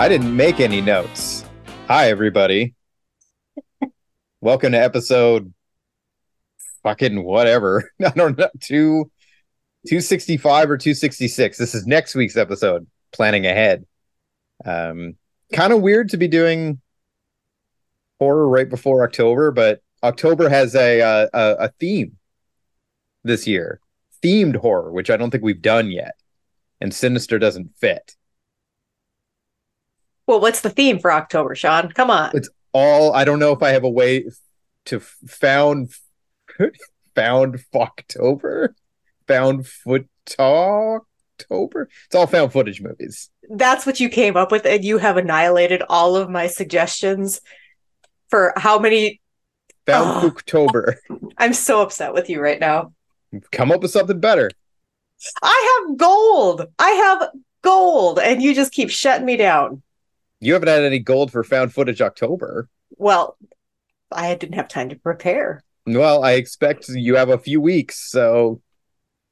I didn't make any notes. Hi, everybody. Welcome to episode fucking whatever. I don't know. Two, 265 or 266. This is next week's episode, planning ahead. Um, kind of weird to be doing horror right before October, but October has a, uh, a, a theme this year themed horror, which I don't think we've done yet. And Sinister doesn't fit. Well, what's the theme for October, Sean? Come on. It's all I don't know if I have a way to found found October, found foot October. It's all found footage movies. That's what you came up with, and you have annihilated all of my suggestions for how many. Found Oh. October. I'm so upset with you right now. Come up with something better. I have gold. I have gold, and you just keep shutting me down. You haven't had any gold for found footage October. Well, I didn't have time to prepare. Well, I expect you have a few weeks, so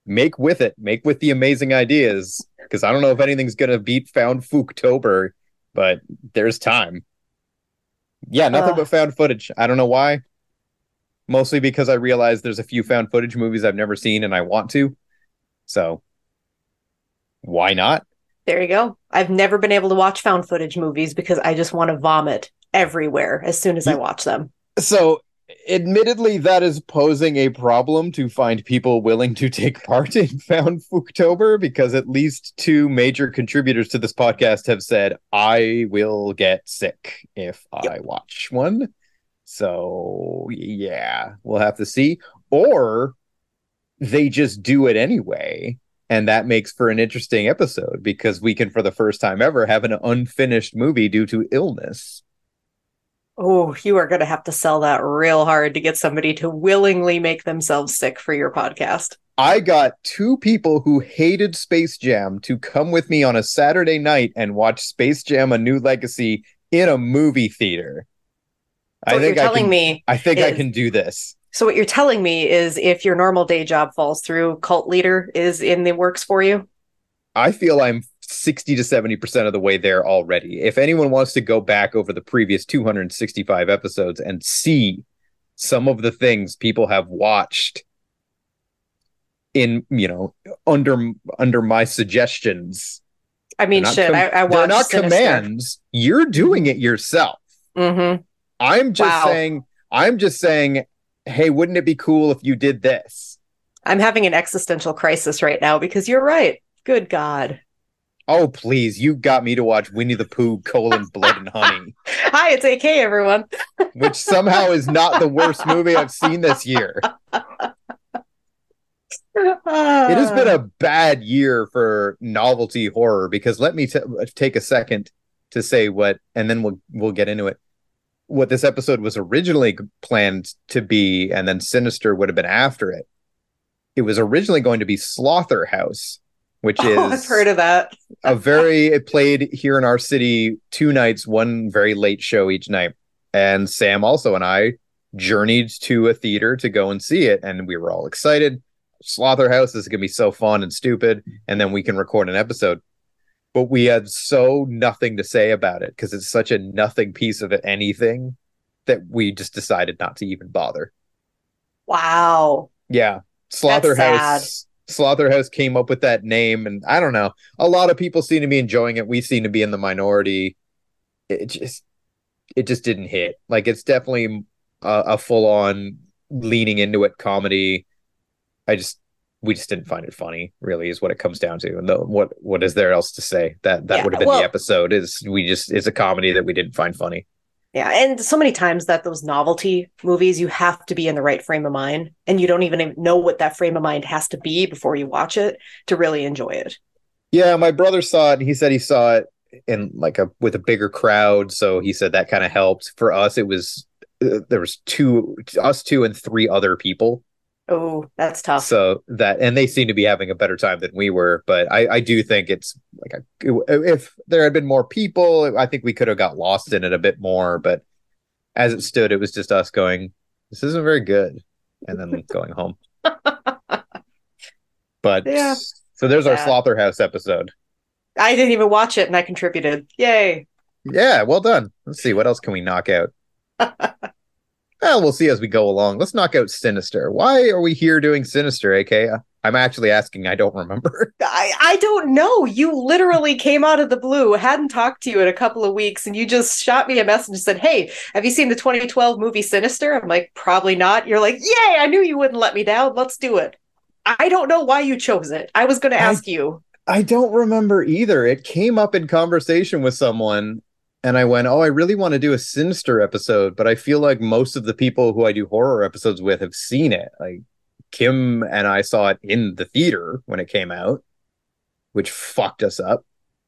make with it. Make with the amazing ideas. Because I don't know if anything's gonna beat found Fooktober, but there's time. Yeah, nothing Uh. but found footage. I don't know why. Mostly because I realize there's a few found footage movies I've never seen and I want to. So why not? There you go. I've never been able to watch found footage movies because I just want to vomit everywhere as soon as I watch them. So admittedly that is posing a problem to find people willing to take part in found Fooktober because at least two major contributors to this podcast have said I will get sick if I watch one. So yeah, we'll have to see or they just do it anyway and that makes for an interesting episode because we can for the first time ever have an unfinished movie due to illness. Oh, you are going to have to sell that real hard to get somebody to willingly make themselves sick for your podcast. I got two people who hated Space Jam to come with me on a Saturday night and watch Space Jam: A New Legacy in a movie theater. What you're I can, me I think I can do this. So what you're telling me is if your normal day job falls through, cult leader is in the works for you. I feel I'm 60 to 70% of the way there already. If anyone wants to go back over the previous 265 episodes and see some of the things people have watched in, you know, under under my suggestions, I mean, shit, com- I, I they're not Sinister. commands. You're doing it yourself. Mm-hmm. I'm just Wow. saying, I'm just saying, hey, wouldn't it be cool if you did this? I'm having an existential crisis right now because you're right. Good God. Oh, please, you got me to watch Winnie the Pooh, colon, blood and honey, Hi, it's AK, everyone. which somehow is not the worst movie I've seen this year. It has been a bad year for novelty horror because let me t- take a second to say what, and then we'll we'll get into it. What this episode was originally planned to be, and then Sinister would have been after it. It was originally going to be Slaughterhouse, which is Oh, I've heard of that. a very it played here in our city two nights, one very late show each night. And Sam also and I journeyed to a theater to go and see it, and we were all excited. Slaughterhouse this is gonna be so fun and stupid, and then we can record an episode. But we had so nothing to say about it because it's such a nothing piece of anything that we just decided not to even bother. Wow. Yeah. Slaughterhouse Slaughterhouse came up with that name and I don't know. A lot of people seem to be enjoying it. We seem to be in the minority. It just it just didn't hit. Like it's definitely uh, a, a full on leaning into it comedy. I just we just didn't find it funny, really, is what it comes down to. And the, what what is there else to say? That that Yeah, would have been well- the episode. Is we just it's a comedy that we didn't find funny. Yeah, and so many times that those novelty movies, you have to be in the right frame of mind, and you don't even know what that frame of mind has to be before you watch it to really enjoy it. Yeah, my brother saw it and he said he saw it in like a with a bigger crowd, so he said that kind of helped. For us it was uh, there was two us two and three other people. Oh, that's tough. So that and they seem to be having a better time than we were, but I I do think it's like a, if there had been more people, I think we could have got lost in it a bit more, but as it stood it was just us going this isn't very good and then going home. But Yeah. so there's our Yeah. Slaughterhouse episode. I didn't even watch it and I contributed. Yay. Yeah, well done. Let's see what else can we knock out. well, we'll see as we go along. Let's knock out Sinister. Why are we here doing Sinister, AK? I'm actually asking. I don't remember. I, I don't know. You literally came out of the blue, hadn't talked to you in a couple of weeks, and you just shot me a message and said, Hey, have you seen the 2012 movie Sinister? I'm like, Probably not. You're like, Yay, I knew you wouldn't let me down. Let's do it. I don't know why you chose it. I was going to I- ask you. I don't remember either. It came up in conversation with someone, and I went, "Oh, I really want to do a Sinister episode, but I feel like most of the people who I do horror episodes with have seen it. Like Kim and I saw it in the theater when it came out, which fucked us up.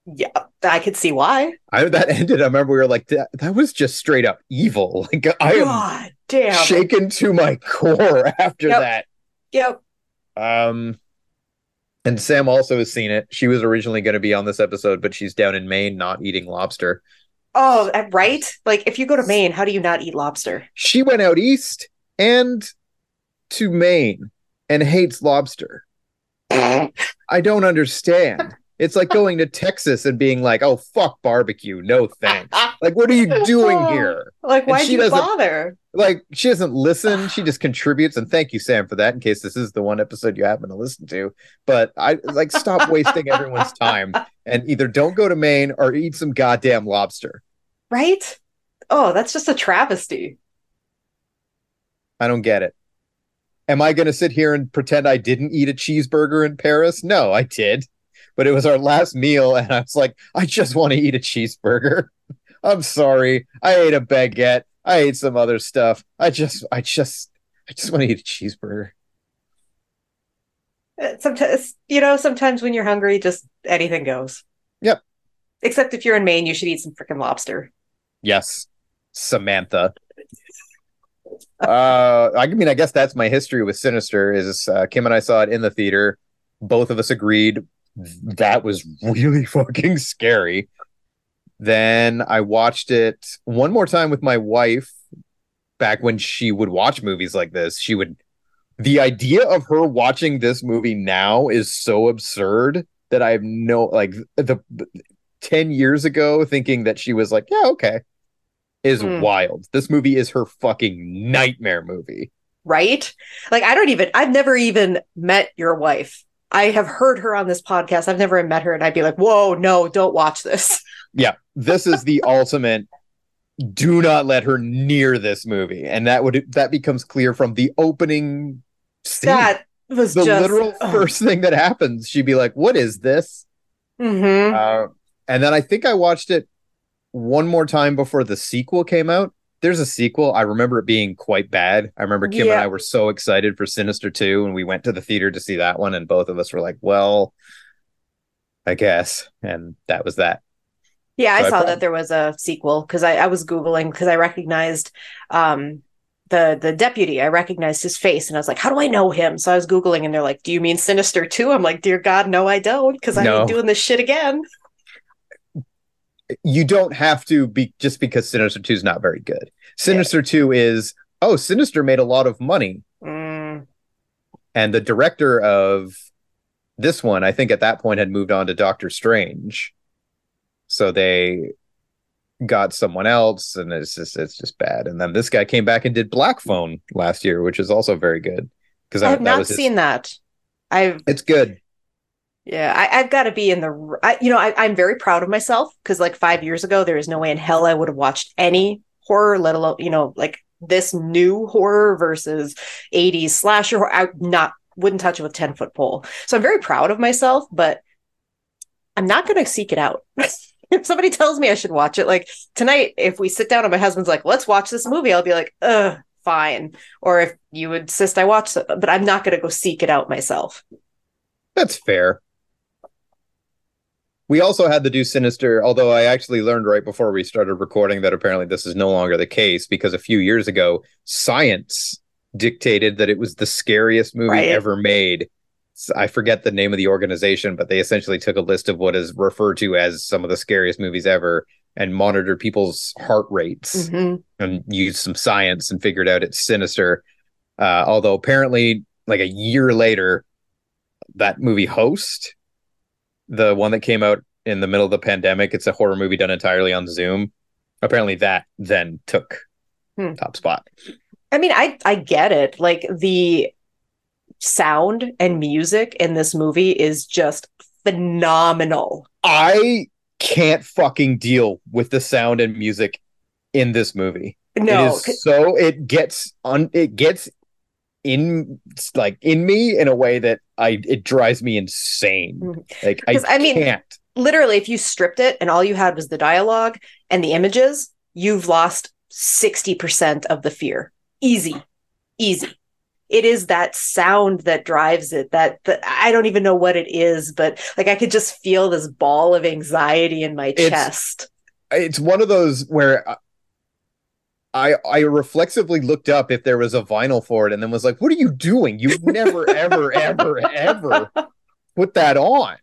Yeah, I could see why. I that ended. I remember we were like, that, that was just straight up evil. Like I am God damn. shaken to my core after Yep. that. Yep. Um, and Sam also has seen it. She was originally going to be on this episode, but she's down in Maine not eating lobster. Oh, uh, right? Like, if you go to Maine, how do you not eat lobster? She went out east and to Maine and hates lobster. I don't understand. It's like going to Texas and being like, "Oh fuck barbecue, no thanks." Like, what are you doing oh, here? Like, why'd she you bother? Like, she doesn't listen. She just contributes. And thank you, Sam, for that. In case this is the one episode you happen to listen to, but I like stop wasting everyone's time and either don't go to Maine or eat some goddamn lobster. Right? Oh, that's just a travesty. I don't get it. Am I going to sit here and pretend I didn't eat a cheeseburger in Paris? No, I did. But it was our last meal, and I was like, I just want to eat a cheeseburger. I'm sorry. I ate a baguette. I ate some other stuff. I just, I just, I just want to eat a cheeseburger. Sometimes, you know, sometimes when you're hungry, just anything goes. Yep. Except if you're in Maine, you should eat some freaking lobster. Yes, Samantha. uh, I mean, I guess that's my history with Sinister. Is uh, Kim and I saw it in the theater. Both of us agreed that was really fucking scary. Then I watched it one more time with my wife. Back when she would watch movies like this, she would. The idea of her watching this movie now is so absurd that I have no like the 10 years ago thinking that she was like, yeah, okay, is Hmm. wild. This movie is her fucking nightmare movie. Right? Like, I don't even, I've never even met your wife. I have heard her on this podcast. I've never met her, and I'd be like, whoa, no, don't watch this. Yeah, this is the ultimate. Do not let her near this movie, and that would that becomes clear from the opening scene. That was the just literal first thing that happens. She'd be like, "What is this?" Mhm. Uh, and then I think I watched it one more time before the sequel came out. There's a sequel. I remember it being quite bad. I remember Kim and I were so excited for Sinister 2 and we went to the theater to see that one and both of us were like, "Well, I guess." And that was that. Yeah, I So I saw prob- that there was a sequel because I, I was Googling because I recognized um the the deputy. I recognized his face and I was like, how do I know him? So I was Googling and they're like, Do you mean Sinister too? I'm like, Dear God, no, I don't, because I No. ain't doing this shit again. You don't have to be just because Sinister 2 is not very good. Sinister 2 is, "Oh, Sinister made a lot of money." Mm, And the director of this one, I think at that point had moved on to Doctor Strange. So they got someone else and it's just it's just bad. And then this guy came back and did Black Phone last year, which is also very good. Because I have not seen that. I've it's good. Yeah, I, I've got to be in the I, you know, I, I'm very proud of myself because like five years ago, there is no way in hell I would have watched any horror, let alone, you know, like this new horror versus 80s slasher. I not wouldn't touch it with 10 foot pole. So I'm very proud of myself, but I'm not going to seek it out. if somebody tells me I should watch it, like tonight, if we sit down and my husband's like, let's watch this movie, I'll be like, ugh, fine. Or if you insist I watch it, but I'm not going to go seek it out myself. That's fair. We also had to do Sinister, although I actually learned right before we started recording that apparently this is no longer the case because a few years ago, science dictated that it was the scariest movie Right. ever made. I forget the name of the organization, but they essentially took a list of what is referred to as some of the scariest movies ever and monitored people's heart rates Mhm. and used some science and figured out it's sinister. Uh, although apparently, like a year later, that movie Host, the one that came out in the middle of the pandemic, it's a horror movie done entirely on Zoom. Apparently, that then took Hmm. top spot. I mean, I I get it. Like the sound and music in this movie is just phenomenal. I can't fucking deal with the sound and music in this movie. No, it is so it gets on it gets in like in me in a way that I it drives me insane. Mhm. Like I, I mean- can't. literally, if you stripped it and all you had was the dialogue and the images, you've lost 60% of the fear. Easy. Easy. It is that sound that drives it. That, that I don't even know what it is, but like I could just feel this ball of anxiety in my It's- chest. It's one of those where I I reflexively looked up if there was a vinyl for it and then was like, "What are you doing? You would never ever ever ever put that on."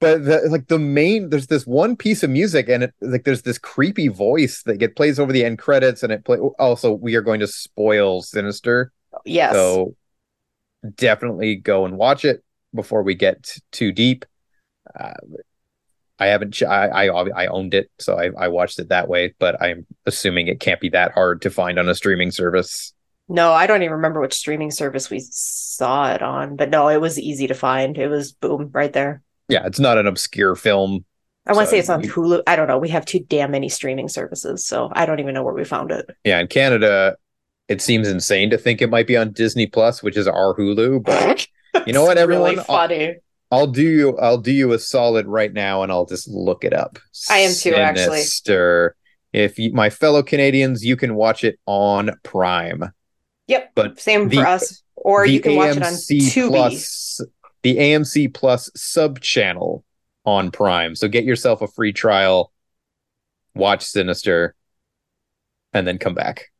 But the, like the main, there's this one piece of music, and it like there's this creepy voice that get plays over the end credits, and it play. Also, we are going to spoil Sinister, Yes. so definitely go and watch it before we get too deep. Uh, I haven't. I, I I owned it, so I I watched it that way. But I'm assuming it can't be that hard to find on a streaming service. No, I don't even remember which streaming service we saw it on, but no, it was easy to find. It was boom right there. Yeah, it's not an obscure film. I want to So say it's on Hulu. I don't know. We have too damn many streaming services, so I don't even know where we found it. Yeah, in Canada, it seems insane to think it might be on Disney Plus, which is our Hulu. But you know what, everyone? Really I'll- funny. I'll do you. I'll do you a solid right now, and I'll just look it up. I am too, actually. Sinister. If you, my fellow Canadians, you can watch it on Prime. Yep. But Same the- for us. Or you can watch it on AMC Tubi. Plus, the AMC Plus sub channel on Prime. So get yourself a free trial, watch Sinister, and then come back.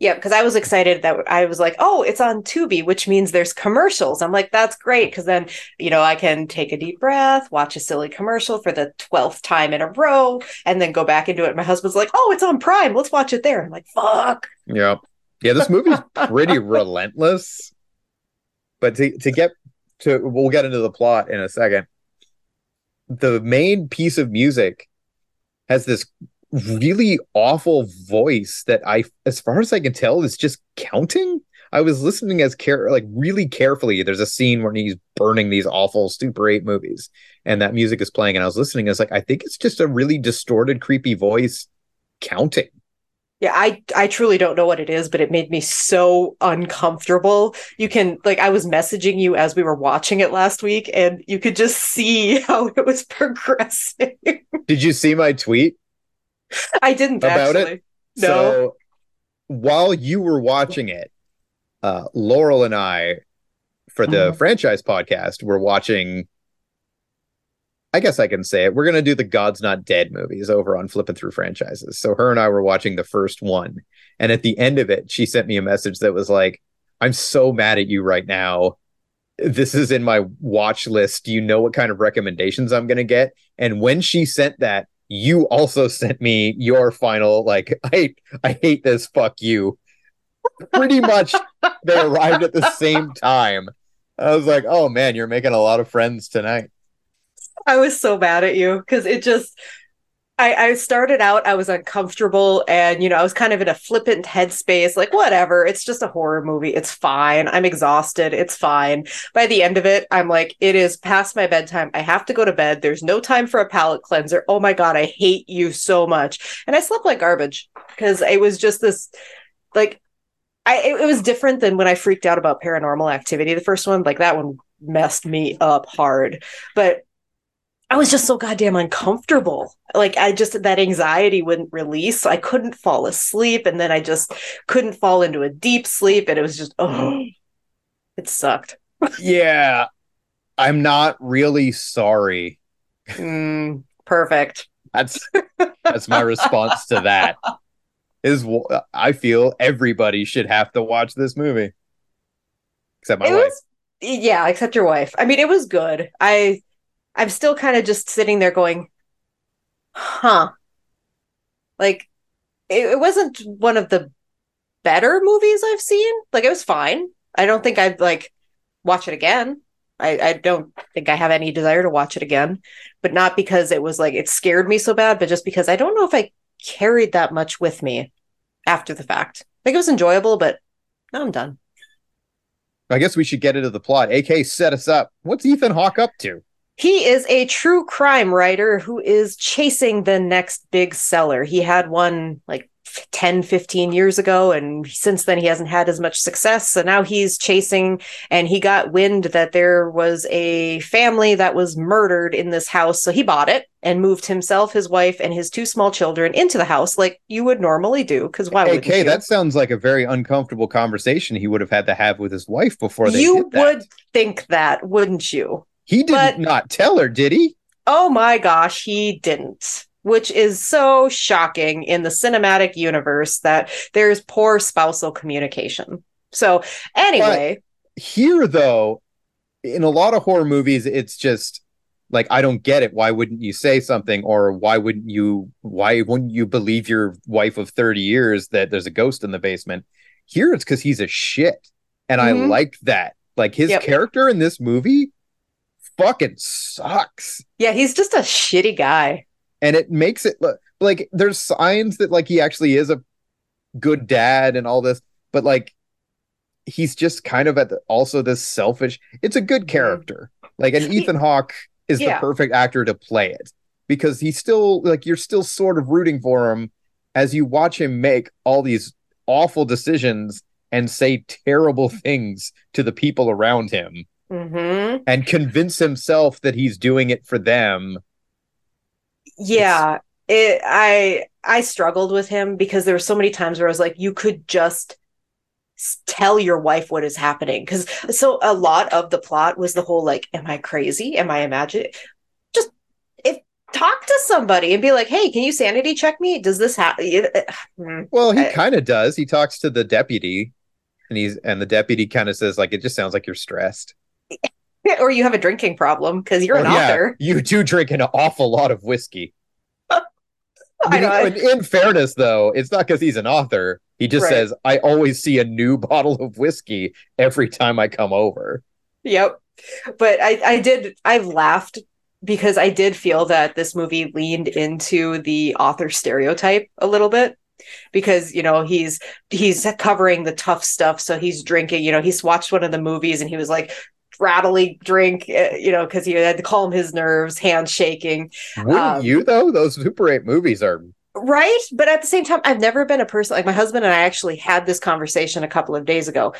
Yeah, because I was excited that I was like, oh, it's on Tubi, which means there's commercials. I'm like, that's great because then, you know, I can take a deep breath, watch a silly commercial for the 12th time in a row, and then go back into it. My husband's like, oh, it's on Prime. Let's watch it there. I'm like, fuck. Yeah. Yeah, this movie's pretty relentless. But to to get to we'll get into the plot in a second. The main piece of music has this really awful voice that I as far as I can tell is just counting. I was listening as care like really carefully. There's a scene where he's burning these awful Super 8 movies and that music is playing and I was listening and I was like I think it's just a really distorted creepy voice counting. Yeah, I I truly don't know what it is, but it made me so uncomfortable. You can like I was messaging you as we were watching it last week, and you could just see how it was progressing. Did you see my tweet? I didn't About it? No. So while you were watching it, uh, Laurel and I, for the Mhm. franchise podcast, were watching. I guess I can say it. We're gonna do the God's Not Dead movies over on Flipping Through Franchises. So her and I were watching the first one, and at the end of it, she sent me a message that was like, "I'm so mad at you right now. This is in my watch list. Do you know what kind of recommendations I'm gonna get?" And when she sent that, you also sent me your final like, "I I hate this. Fuck you." Pretty much, they arrived at the same time. I was like, "Oh man, you're making a lot of friends tonight." I was so mad at you because it just I, I started out, I was uncomfortable and you know, I was kind of in a flippant headspace, like whatever, it's just a horror movie. It's fine. I'm exhausted. It's fine. By the end of it, I'm like, it is past my bedtime. I have to go to bed. There's no time for a palate cleanser. Oh my God, I hate you so much. And I slept like garbage because it was just this like I it, it was different than when I freaked out about paranormal activity, the first one. Like that one messed me up hard. But I was just so goddamn uncomfortable. Like I just that anxiety wouldn't release. I couldn't fall asleep, and then I just couldn't fall into a deep sleep, and it was just oh, it sucked. yeah, I'm not really sorry Mm, perfect. That's that's my response to that. Is I feel everybody should have to watch this movie, except my it wife. was yeah, except your wife. I mean, it was good. I I'm still kind of just sitting there going, huh. Like it, it wasn't one of the better movies I've seen. Like it was fine. I don't think I'd like watch it again. I, I don't think I have any desire to watch it again, but not because it was like it scared me so bad, but just because I don't know if I carried that much with me after the fact. Like it was enjoyable, but now I'm done. I guess we should get into the plot. AK set us up. What's Ethan Hawke up to? He is a true crime writer who is chasing the next big seller. He had one like 10, 15 years ago, and since then he hasn't had as much success. So now he's chasing, and he got wind that there was a family that was murdered in this house. So he bought it and moved himself, his wife, and his two small children into the house like you would normally do. Because why would you? that sounds like a very uncomfortable conversation he would have had to have with his wife before they you would think that, wouldn't you? He did but- not tell her, did he? Oh my gosh, he didn't. Which is so shocking in the cinematic universe that there's poor spousal communication. So, anyway, Here, though, in a lot of horror movies, it's just like I don't get it. Why wouldn't you say something, or why wouldn't you? Why wouldn't you believe your wife of thirty years that there's a ghost in the basement? Here, it's because he's a shit, and I Mhm. like that. Like his Yep. character in this movie, fucking sucks. yeah, he's just a shitty guy. and it makes it look like there's signs that like he actually is a good dad and all this but like he's just kind of at the, also this selfish it's a good mm-hmm. character like and ethan hawke is the perfect actor to play it because he's still like you're still sort of rooting for him as you watch him make all these awful decisions and say terrible things to the people around him hmm and convince himself that he's doing it for them Yeah, it. I I struggled with him because there were so many times where I was like, you could just tell your wife what is happening because so a lot of the plot was the whole like, am I crazy? Am I imagining? Just if talk to somebody and be like, hey, can you sanity check me? Does this happen? Well, he kind of does. He talks to the deputy, and he's and the deputy kind of says like, "It just sounds like you're stressed." Or you have a drinking problem because you're an yeah, author. you do drink an awful lot of whiskey. I know. In, in fairness, though, it's not because he's an author. He just Right. says, "I always see a new bottle of whiskey every time I come over." Yep. But I, I did, I've laughed because I did feel that this movie leaned into the author stereotype a little bit because, you know, he's, he's covering the tough stuff. So he's drinking, you know, he's watched one of the movies and he was like, rattly drink, uh, you know, because he had to calm his nerves, hands shaking. Wouldn't Um, you though? Those Super Eight movies are Right. But at the same time, I've never been a person like my husband and I actually had this conversation a couple of days ago.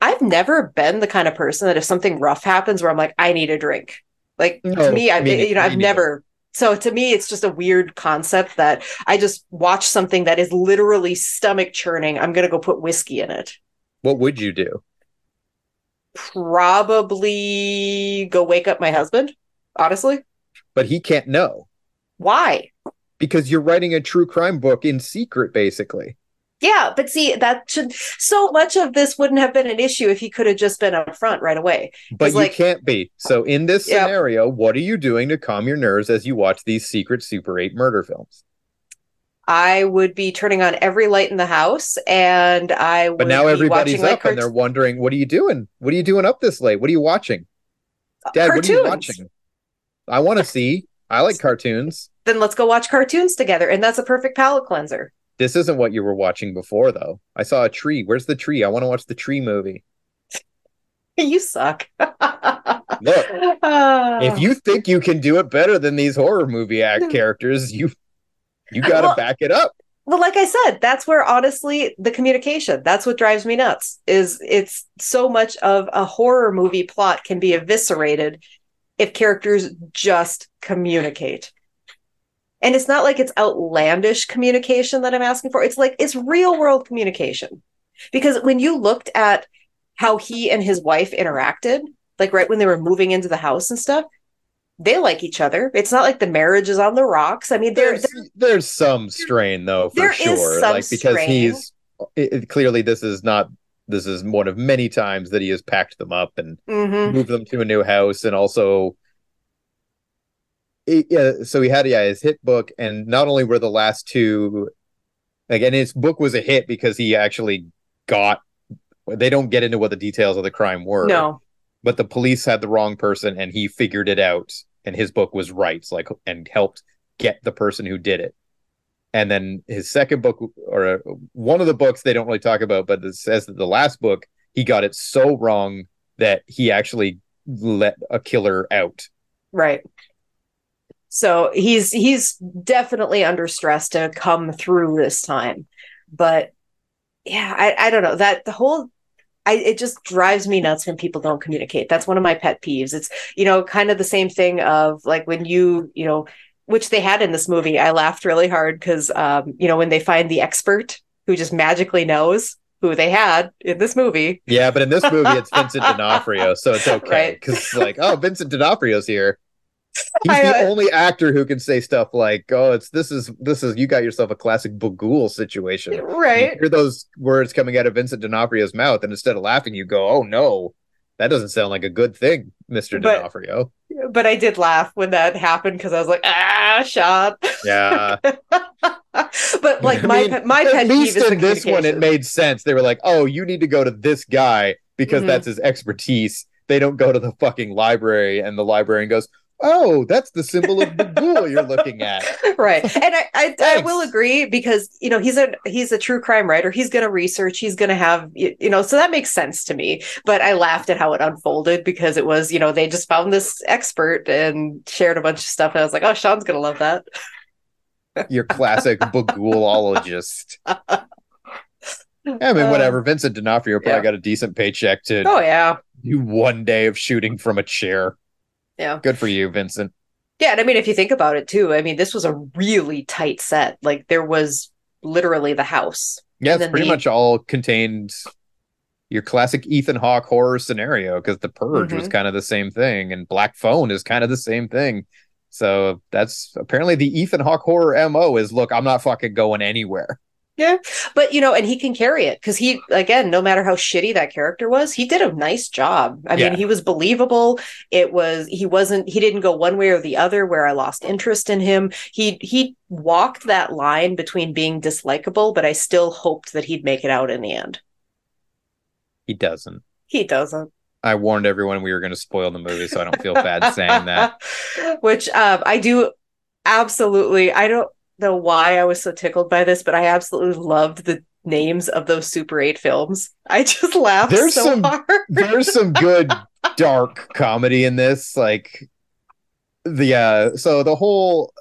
I've never been the kind of person that if something rough happens where I'm like, I need a drink. Like No, to me, I you know, I've never so to me it's just a weird concept that I just watch something that is literally stomach churning. I'm gonna go put whiskey in it. what would you do? Probably go wake up my husband, honestly. But he can't know Why? because you're writing a true crime book in secret, basically. Yeah, but see, that should so much of this wouldn't have been an issue if he could have just been upfront right away. But you like- can't be. So in this scenario, what are you doing to calm your nerves as you watch these secret Super 8 murder films? I would be turning on every light in the house, and I would But now be everybody's up and they're wondering, what are you doing? What are you doing up this late? What are you watching? Dad, what are you cartoons. watching? I want to see. I like cartoons. Then let's go watch cartoons together, and that's a perfect palate cleanser. This isn't what you were watching before, though. I saw a tree. Where's the tree? I want to watch the tree movie. you suck. Look, Ah. if you think you can do it better than these horror movie act characters, you you got to Well- back it up. well like i said that's where honestly the communication that's what drives me nuts is it's so much of a horror movie plot can be eviscerated if characters just communicate. And it's not like it's outlandish communication that i'm asking for. It's like it's real world communication. Because when you looked at how he and his wife interacted like right when they were moving into the house and stuff they like each other. It's not like the marriage is on the rocks. I mean, they're, there's there's some strain though for There is sure some like because strain. he's it, clearly this is not this is one of many times that he has packed them up and Mhm. moved them to a new house and also it- yeah so he had yeah his hit book and not only were the last two like and his book was a hit because he actually got they don't get into what the details of the crime were no, but the police had the wrong person and he figured it out and his book was right like and helped get the person who did it and then his second book or uh, one of the books they don't really talk about but it says that the last book he got it so wrong that he actually let a killer out right. So he's he's definitely under stress to come through this time, but yeah, I I don't know that the whole. I, it just drives me nuts when people don't communicate. That's one of my pet peeves. It's you know kind of the same thing of like when you you know which they had in this movie. I laughed really hard because um, you know when they find the expert who just magically knows who they had in this movie. yeah but in this movie it's vincent d'onofrio so it's okay Right. because like oh vincent d'onofrio's here he's the only actor who can say stuff like oh it's this is this is you got yourself a classic Bughuul situation You Right. hear those words coming out of Vincent D'Onofrio's mouth, and instead of laughing, you go, "Oh no, that doesn't sound like a good thing, Mister D'Onofrio." But I did laugh when that happened because I was like, ah, shot. Yeah, but like I my mean, pet- at least in this one, it made sense. They were like, "Oh, you need to go to this guy because Mhm. that's his expertise." They don't go to the fucking library, and the librarian goes, "Oh, that's the symbol of Bughuul you're looking at." right and I, I, I will agree because you know he's a he's a true crime writer he's going to research he's going to have you know so that makes sense to me but i laughed at how it unfolded because it was you know they just found this expert and shared a bunch of stuff and i was like oh sean's going to love that Your classic Bughuulologist. I mean, Uh, whatever. Vincent D'Onofrio probably yeah. got a decent paycheck to oh yeah do one day of shooting from a chair. Yeah. Good for you, Vincent. Yeah, and I mean, if you think about it too, I mean, this was a really tight set. Like there was literally the house. Yeah, it's pretty the- much all contained your classic Ethan Hawke horror scenario because The Purge was Mhm. kind of the same thing, and Black Phone is kind of the same thing. So that's apparently the Ethan Hawke horror MO is look, I'm not fucking going anywhere. But you know, and he can carry it because he, again, no matter how shitty that character was, he did a nice job. I Yeah. mean, he was believable. It was he wasn't he didn't go one way or the other where I lost interest in him. He he walked that line between being dislikable, but I still hoped that he'd make it out in the end. He doesn't. He doesn't. I warned everyone we were going to spoil the movie, so I don't feel bad saying that. Which um, I do absolutely. I don't know why I was so tickled by this, but I absolutely loved the names of those Super 8 films. I just laughed There's so some- hard. There's some good dark comedy in this, like the uh so the whole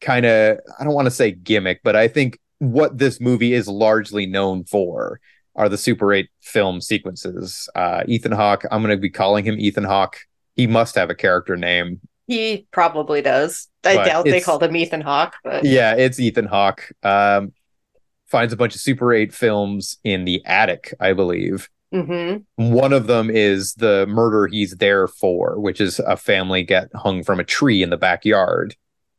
kind of I don't want to say gimmick, but I think what this movie is largely known for are the Super 8 film sequences. Uh Ethan Hawke, I'm going to be calling him Ethan Hawke. He must have a character name. He probably does. I But doubt they called him Ethan Hawke, but Yeah, it's Ethan Hawke. Um finds a bunch of Super 8 films in the attic, I believe. Mhm. One of them is the murder he's there for, which is a family get hung from a tree in the backyard.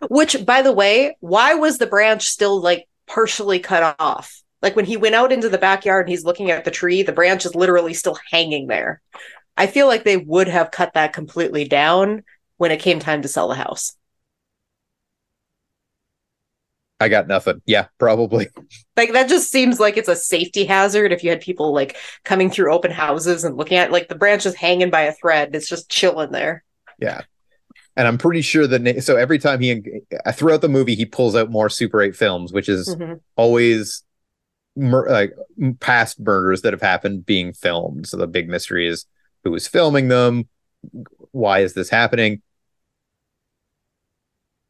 which, by the way, why was the branch still like partially cut off? Like when he went out into the backyard and he's looking at the tree, the branch is literally still hanging there. I feel like they would have cut that completely down when it came time to sell the house. I got nothing. Yeah, probably. Like that just seems like it's a safety hazard if you had people like coming through open houses and looking at like the branch is hanging by a thread. It's just chilling there. Yeah. And I'm pretty sure that so every time he throughout the movie he pulls out more Super 8 films, which is Mhm. always mur- like past murders that have happened being filmed. So the big mystery is who is filming them, why is this happening?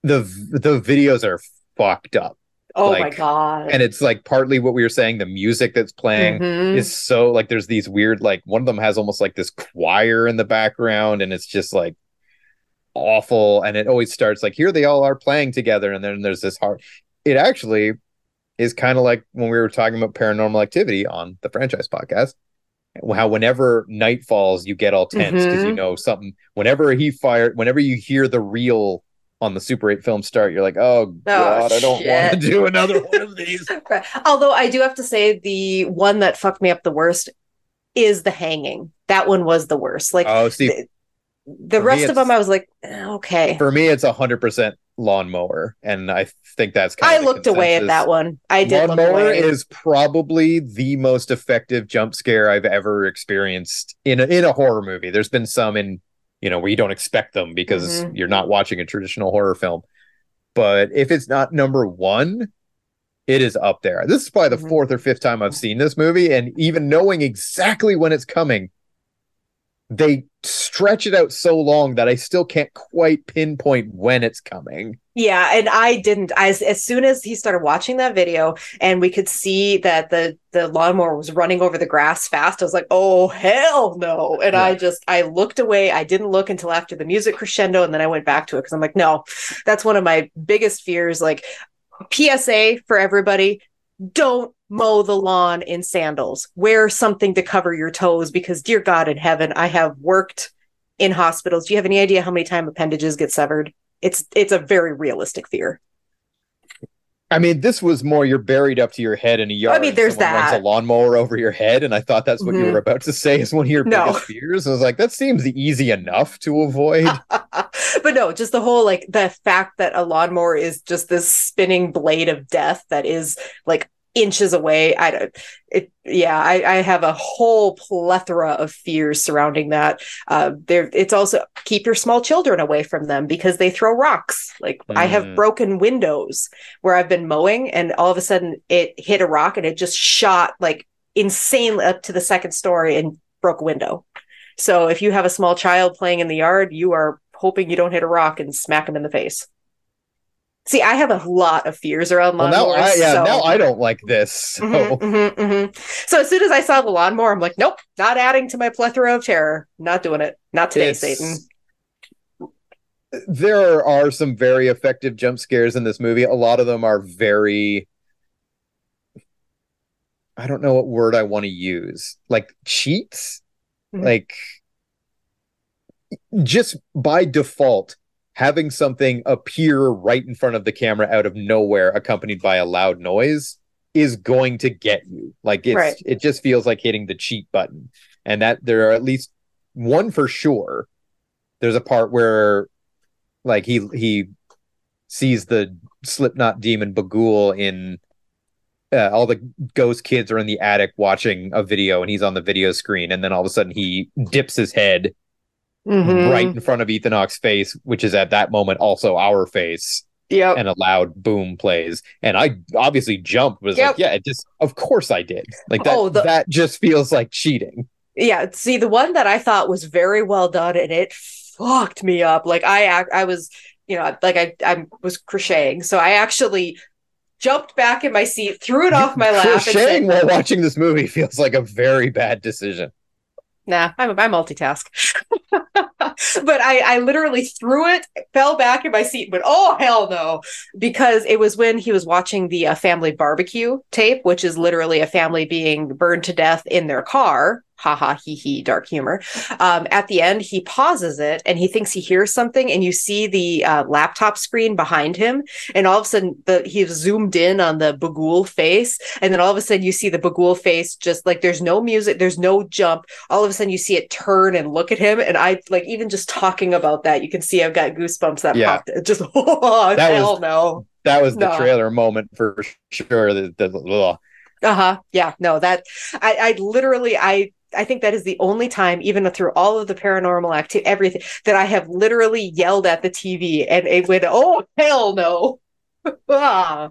The the videos are fucked up. Oh my god. And it's like partly what we were saying the music that's playing Mhm. is so like there's these weird like one of them has almost like this choir in the background and it's just like awful and it always starts like here they all are playing together and then there's this hard it actually is kind of like when we were talking about paranormal activity on the franchise podcast how whenever night falls you get all tense because you Mhm. know something whenever he fired whenever you hear the reel on the super 8 film start you're like oh god i don't want to do another one of these Right. Although I do have to say the one that fucked me up the worst is the hanging. That one was the worst. Like oh see the, the rest of them, I was like, eh, okay. for me it's 100% lawnmower and i think that's kind I of the looked away at that one. I did Lawnmower is probably the most effective jump scare I've ever experienced in a, in a horror movie. There's been some in you know where you don't expect them because Mhm. you're not watching a traditional horror film. But if it's not number one, it is up there. This is probably the Mhm. fourth or fifth time I've seen this movie, and even knowing exactly when it's coming, they stretch it out so long that I still can't quite pinpoint when it's coming. Yeah, and I didn't. As as soon as he started watching that video, and we could see that the the lawnmower was running over the grass fast, I was like, "Oh hell no!" And I just I looked away. I didn't look until after the music crescendo, and then I went back to it because I'm like, "No, that's one of my biggest fears." Like, PSA for everybody: don't mow the lawn in sandals. Wear something to cover your toes because, dear God in heaven, I have worked in hospitals. Do you have any idea how many time appendages get severed? It's it's a very realistic fear. I mean, this was more you're buried up to your head in a yard. I mean, there's someone runs that. a lawnmower over your head, and I thought that's what you Mhm. were about to say is one of your No. biggest fears. I was like, that seems easy enough to avoid. but no, just the whole like the fact that a lawnmower is just this spinning blade of death that is like inches away. I don't it yeah, I, I have a whole plethora of fears surrounding that. Uh there it's also keep your small children away from them because they throw rocks. Like I have Mm. broken windows where I've been mowing and all of a sudden it hit a rock and it just shot like insanely up to the second story and broke a window. So if you have a small child playing in the yard, you are hoping you don't hit a rock and smack them in the face. See, I have a lot of fears around well, lawnmowers. now I yeah, so... now I don't like this. So Mhm, mhm, mhm. So as soon as I saw the lawnmower, I'm like, nope, not adding to my plethora of terror. Not doing it. Not today, It's- Satan. there are some very effective jump scares in this movie. A lot of them are very I don't know what word I want to use. Like cheats? Mhm. Like just by default having something appear right in front of the camera out of nowhere accompanied by a loud noise is going to get you. Like it's Right. it just feels like hitting the cheat button. And that there are at least one for sure. There's a part where like he he sees the Slipknot demon Bughuul in uh, all the ghost kids are in the attic watching a video and he's on the video screen and then all of a sudden he dips his head Mhm. right in front of Ethan Hawke's face which is at that moment also our face. Yep. and a loud boom plays. And I obviously jumped was Yep. like yeah it just of course I did. Like that Oh, the- that just feels like cheating. Yeah see the one that i thought was very well done and it fucked me up. Like i i was you know like i i was crocheting. So i actually jumped back in my seat threw it off my lap crocheting said, while watching this movie feels like a very bad decision nah i'm i multitask. But i i literally threw it fell back in my seat but oh hell no. Because it was when he was watching the uh, family barbecue tape which is literally a family being burned to death in their car ha ha he he dark humor. Um, at the end he pauses it and he thinks he hears something and you see the uh, laptop screen behind him and all of a sudden the he's zoomed in on the Bughuul face and then all of a sudden you see the Bughuul face just like there's no music there's no jump. All of a sudden you see it turn and look at him and i like even just talking about that you can see i've got goosebumps that Yeah. popped. Just oh That hell was- no. that was the No. trailer moment for sure. The, the, ugh. uh-huh. Yeah. No that i i literally i I think that is the only time, even through all of the paranormal activity, everything that I have literally yelled at the TV and it went, "Oh hell no!" ah,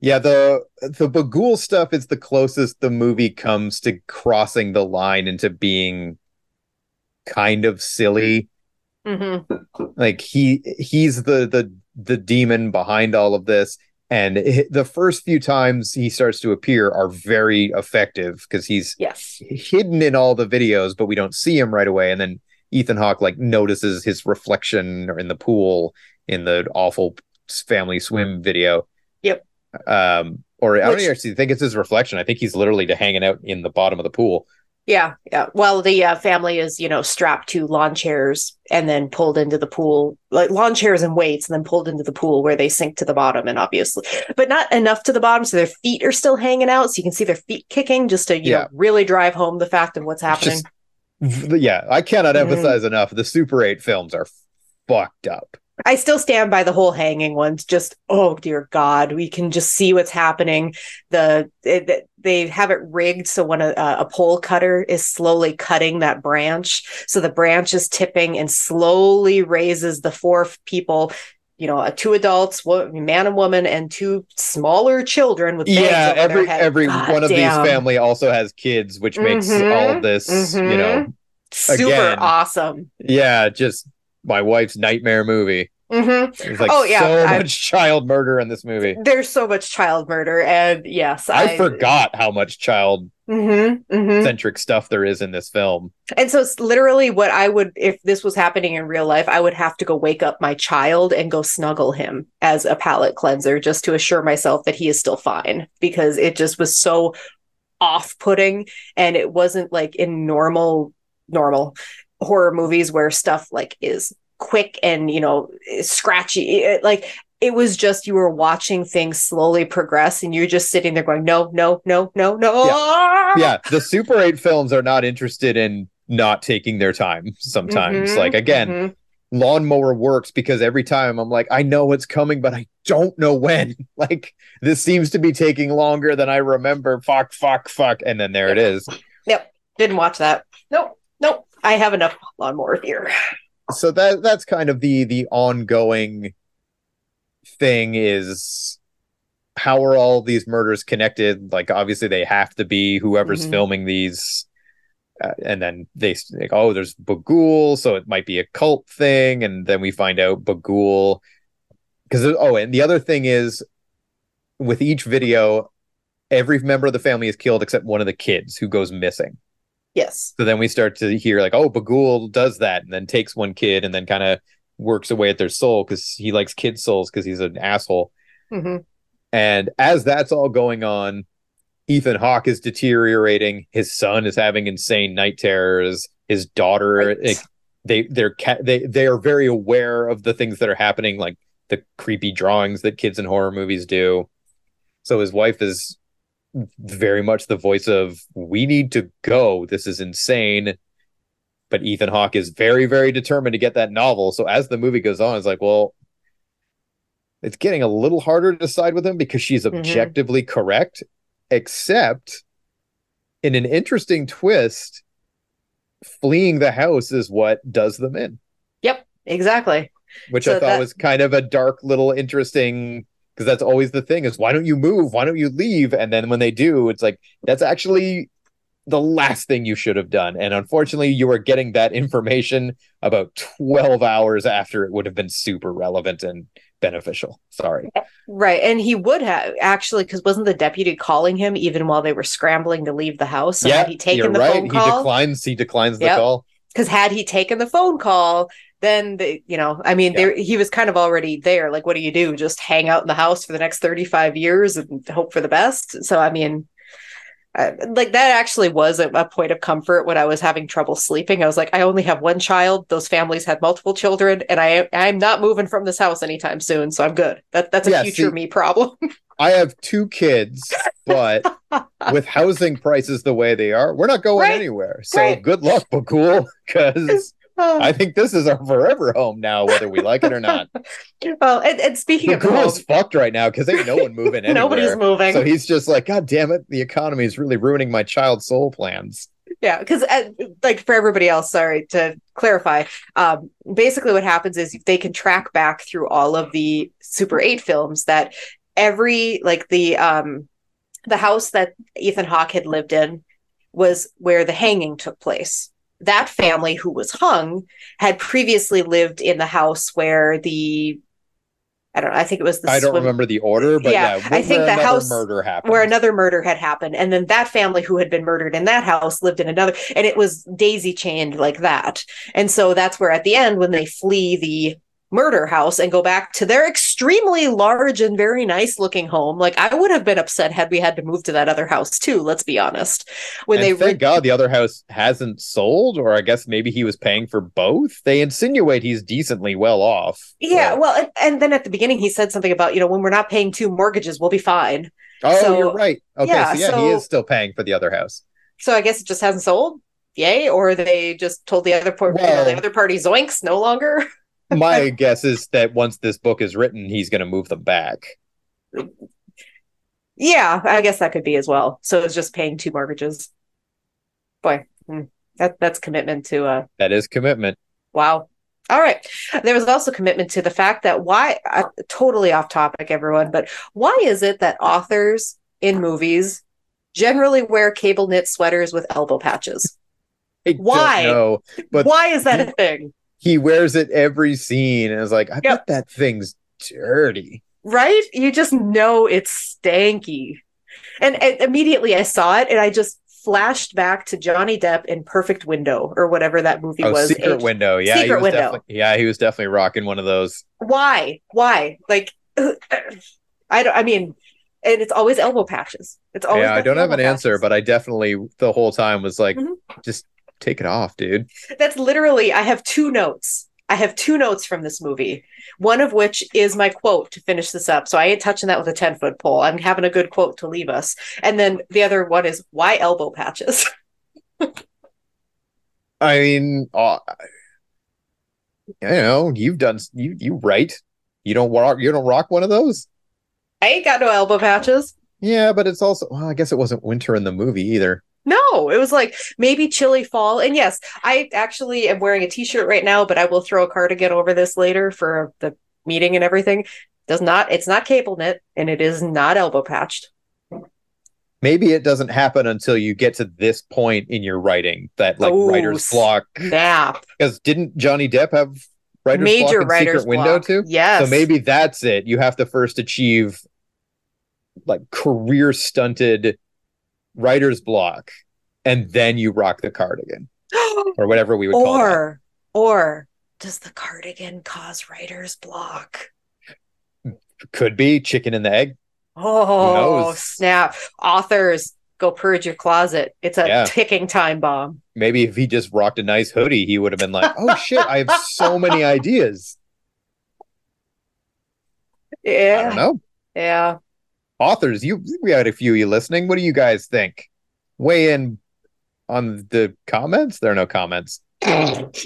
Yeah, the the Bughuul stuff is the closest the movie comes to crossing the line into being kind of silly. mhm. Like he he's the the the demon behind all of this and hi- the first few times he starts to appear are very effective because he's yes, hidden in all the videos but we don't see him right away and then Ethan Hawke like notices his reflection in the pool in the awful family swim video. Yep. Um or I don't actually think it's his reflection. I think he's literally just hanging out in the bottom of the pool. Yeah, yeah. Well, the uh, family is, you know, strapped to lawn chairs and then pulled into the pool, like lawn chairs and weights, and then pulled into the pool where they sink to the bottom. And obviously, but not enough to the bottom, so their feet are still hanging out, so you can see their feet kicking, just to you Yeah. know really drive home the fact of what's happening. Just- yeah, I cannot Mhm. emphasize enough. The Super 8 films are fucked up. I still stand by the whole hanging ones. Just oh dear God, we can just see what's happening. The it, it- they have it rigged so when a, a pole cutter is slowly cutting that branch, so the branch is tipping and slowly raises the four people. You know, uh, two adults, man and woman, and two smaller children with Yeah, every every God one of these family also has kids, which makes Mhm, all of this, you know, super again. awesome. yeah, just my wife's nightmare movie. hmm There's like Oh, yeah, so I- much child murder in this movie. There's so much child murder, and yes, I, forgot how much child hmm hmm centric stuff there is in this film. And so it's literally what I would, if this was happening in real life, I would have to go wake up my child and go snuggle him as a palate cleanser just to assure myself that he is still fine because it just was so off putting. And it wasn't like in normal, normal horror movies where stuff like is quick and, you know, scratchy. It- like, it was just you were watching things slowly progress and you're just sitting there going, no, no, no, no, no. Yeah, the Super 8 films are not interested in not taking their time sometimes. Mhm, Like again, mhm. lawnmower works because every time I'm like, I know it's coming, but I don't know when. Like this seems to be taking longer than I remember. Fuck, fuck, fuck. And then there it is. Yep. Didn't watch that. Nope. Nope. I have enough lawnmower here. So that that's kind of the the ongoing thing is how are all these murders connected? Like obviously they have to be whoever's Mhm. filming these. Uh, and then they like, oh, there's Bughuul, so it might be a cult thing. And then we find out Bughuul because oh, and the other thing is with each video, every member of the family is killed except one of the kids who goes missing. Yes. So then we start to hear like, oh, Bughuul does that, and then takes one kid, and then kind of works away at their soul because he likes kid souls because he's an asshole. hmm And as that's all going on, Ethan Hawke is deteriorating. His son is having insane night terrors. His daughter, Right. it- they they're ca- they they are very aware of the things that are happening, like the creepy drawings that kids in horror movies do. So his wife is very much the voice of "We need to go. This is insane." But Ethan Hawke is very very determined to get that novel. So as the movie goes on, it's like, well, it's getting a little harder to side with him because she's Mhm. objectively correct, except in an interesting twist, fleeing the house is what does them in, Yep. Exactly. which So I thought that- was kind of a dark little interesting because that's always the thing is why don't you move? Why don't you leave? And then when they do, it's like that's actually the last thing you should have done. And unfortunately, you are getting that information about 12 hours after it would have been super relevant and beneficial. Sorry. Eh, right. And he would have actually, because wasn't the deputy calling him even while they were scrambling to leave the house? So yeah, had he taken you're the right. phone He declines. He declines the Yep. call. Because had he taken the phone call, then the you know, I mean, Yeah. there he was kind of already there. Like, what do you do? Just hang out in the house for the next thirty five years and hope for the best. So, I mean. Uh, like that actually was a, a point of comfort when I was having trouble sleeping. I was like, I only have one child. Those families had multiple children, and I I'm not moving from this house anytime soon, so I'm good. That that's a Yeah, future see- me problem. I have two kids, but with housing prices the way they are, we're not going Right. anywhere. So Right. good luck, Bughuul, because I think this is our forever home now, whether we like it or not. well, and, and speaking of Bughuul home, is fucked right now because ain't no one moving anywhere. nobody's moving. So he's just like, God damn it, the economy is really ruining my child soul plans. Yeah, because uh, like for everybody else, sorry to clarify. Um, basically, what happens is they can track back through all of the Super Eight films that every like the um the house that Ethan Hawke had lived in was where the hanging took place. That family who was hung had previously lived in the house where the I don't know. I think it was the I don't swim- remember the order, but Yeah, yeah, I think the house murder happened. where another murder had happened and then that family who had been murdered in that house lived in another and it was daisy chained like that and so that's where at the end when they flee the murder house and go back to their extremely large and very nice looking home. Like I would have been upset had we had to move to that other house too. Let's be honest. When and they thank re- God the other house hasn't sold, or I guess maybe he was paying for both. They insinuate he's decently well off. yeah, but- well, and, and then at the beginning he said something about you know when we're not paying two mortgages, we'll be fine. oh, so- you're right. Okay, yeah, so yeah, he is still paying for the other house. So I guess it just hasn't sold. Yay! Or they just told the other part, you know, Well- the other party zoinks no longer. My guess is that once this book is written, he's going to move them back. Yeah, I guess that could be as well. So it's just paying two mortgages. Boy, hmm, that that's commitment to uh That is commitment. wow. All right. There was also commitment to the fact that why uh, totally off topic everyone, but why is it that authors in movies generally wear cable knit sweaters with elbow patches? I Why? know, but why is that a thing? He wears it every scene, and it's like, I Yep. bet that thing's dirty. Right? You just know it's stanky. And, and immediately I saw it and I just flashed back to Johnny Depp in Perfect Window or whatever that movie Oh, was. secret window. Yeah, he Secret was Window. definitely. Yeah, he was definitely rocking one of those. Why? Why? Like I don't I mean and it's always elbow patches. It's always yeah, I don't have an elbow answer, but I definitely the whole time was like, Mhm. just take it off, dude. That's literally, I have two notes. I have two notes from this movie, one of which is my quote to finish this up. So I ain't touching that with a 10 foot pole. I'm having a good quote to leave us. And then the other one is why elbow patches? I mean, uh, you know, you've done you you write. You don't rock. You don't rock one of those. I ain't got no elbow patches. Yeah, but it's also. Well, I guess it wasn't winter in the movie either. No, it was like maybe chilly fall. And yes, I actually am wearing a t shirt right now, but I will throw a cardigan over this later for the meeting and everything. Does not, it's not cable knit and it is not elbow patched. Maybe it doesn't happen until you get to this point in your writing that like Oh, writer's block. Nap. Because didn't Johnny Depp have writer's Major block writer's Secret Window too? Yes. So maybe that's it. You have to first achieve like career stunted writer's block, and then you rock the cardigan or whatever we would call that. or or does the cardigan cause writer's block? Could be chicken and the egg. Oh snap! Authors, go purge your closet. It's a Yeah. ticking time bomb. Maybe if he just rocked a nice hoodie, he would have been like, "Oh shit, I have so many ideas." Yeah. I don't know. yeah. Authors, you we had a few of you listening. What do you guys think? Weigh in on the comments. There are no comments.